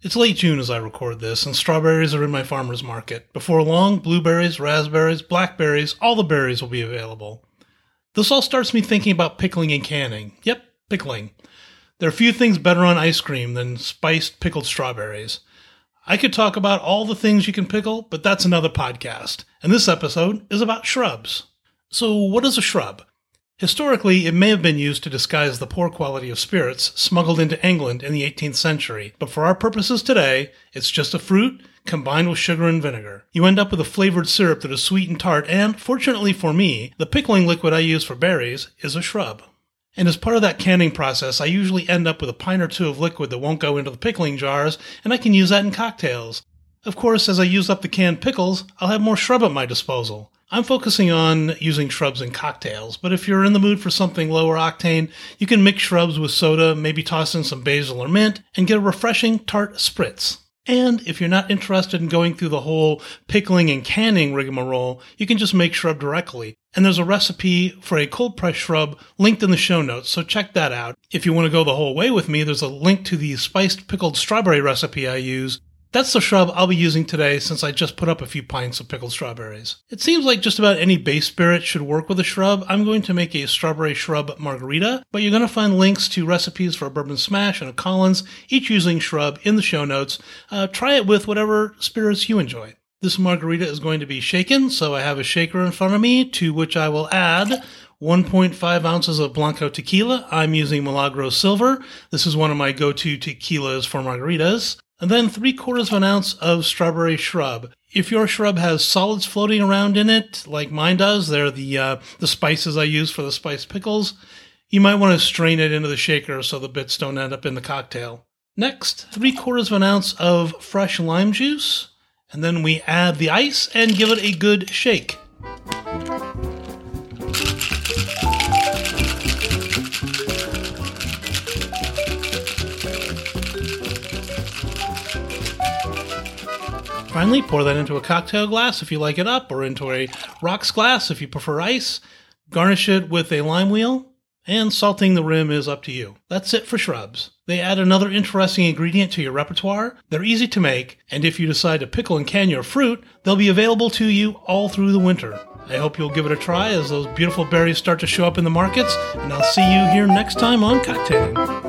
It's late June as I record this, and strawberries are in my farmer's market. Before long, blueberries, raspberries, blackberries, all the berries will be available. This all starts me thinking about pickling and canning. Yep, pickling. There are few things better on ice cream than spiced pickled strawberries. I could talk about all the things you can pickle, but that's another podcast. And this episode is about shrubs. So, what is a shrub? Historically, it may have been used to disguise the poor quality of spirits smuggled into England in the 18th century, but for our purposes today, it's just a fruit combined with sugar and vinegar. You end up with a flavored syrup that is sweet and tart, and fortunately for me, the pickling liquid I use for berries is a shrub. And as part of that canning process, I usually end up with a pint or two of liquid that won't go into the pickling jars, and I can use that in cocktails. Of course, as I use up the canned pickles, I'll have more shrub at my disposal. I'm focusing on using shrubs in cocktails, but if you're in the mood for something lower octane, you can mix shrubs with soda, maybe toss in some basil or mint, and get a refreshing tart spritz. And if you're not interested in going through the whole pickling and canning rigmarole, you can just make shrub directly. And there's a recipe for a cold press shrub linked in the show notes, so check that out. If you want to go the whole way with me, there's a link to the spiced pickled strawberry recipe I use that's the shrub I'll be using today since I just put up a few pints of pickled strawberries. It seems like just about any base spirit should work with a shrub. I'm going to make a strawberry shrub margarita, but you're going to find links to recipes for a bourbon smash and a Collins, each using shrub, in the show notes. Uh, try it with whatever spirits you enjoy. This margarita is going to be shaken, so I have a shaker in front of me to which I will add 1.5 ounces of Blanco tequila. I'm using Milagro Silver. This is one of my go to tequilas for margaritas and then three quarters of an ounce of strawberry shrub. If your shrub has solids floating around in it, like mine does, they're the uh, the spices I use for the spice pickles. You might want to strain it into the shaker so the bits don't end up in the cocktail. Next, three quarters of an ounce of fresh lime juice, and then we add the ice and give it a good shake. Finally, pour that into a cocktail glass if you like it up, or into a rocks glass if you prefer ice. Garnish it with a lime wheel, and salting the rim is up to you. That's it for shrubs. They add another interesting ingredient to your repertoire. They're easy to make, and if you decide to pickle and can your fruit, they'll be available to you all through the winter. I hope you'll give it a try as those beautiful berries start to show up in the markets, and I'll see you here next time on Cocktailing.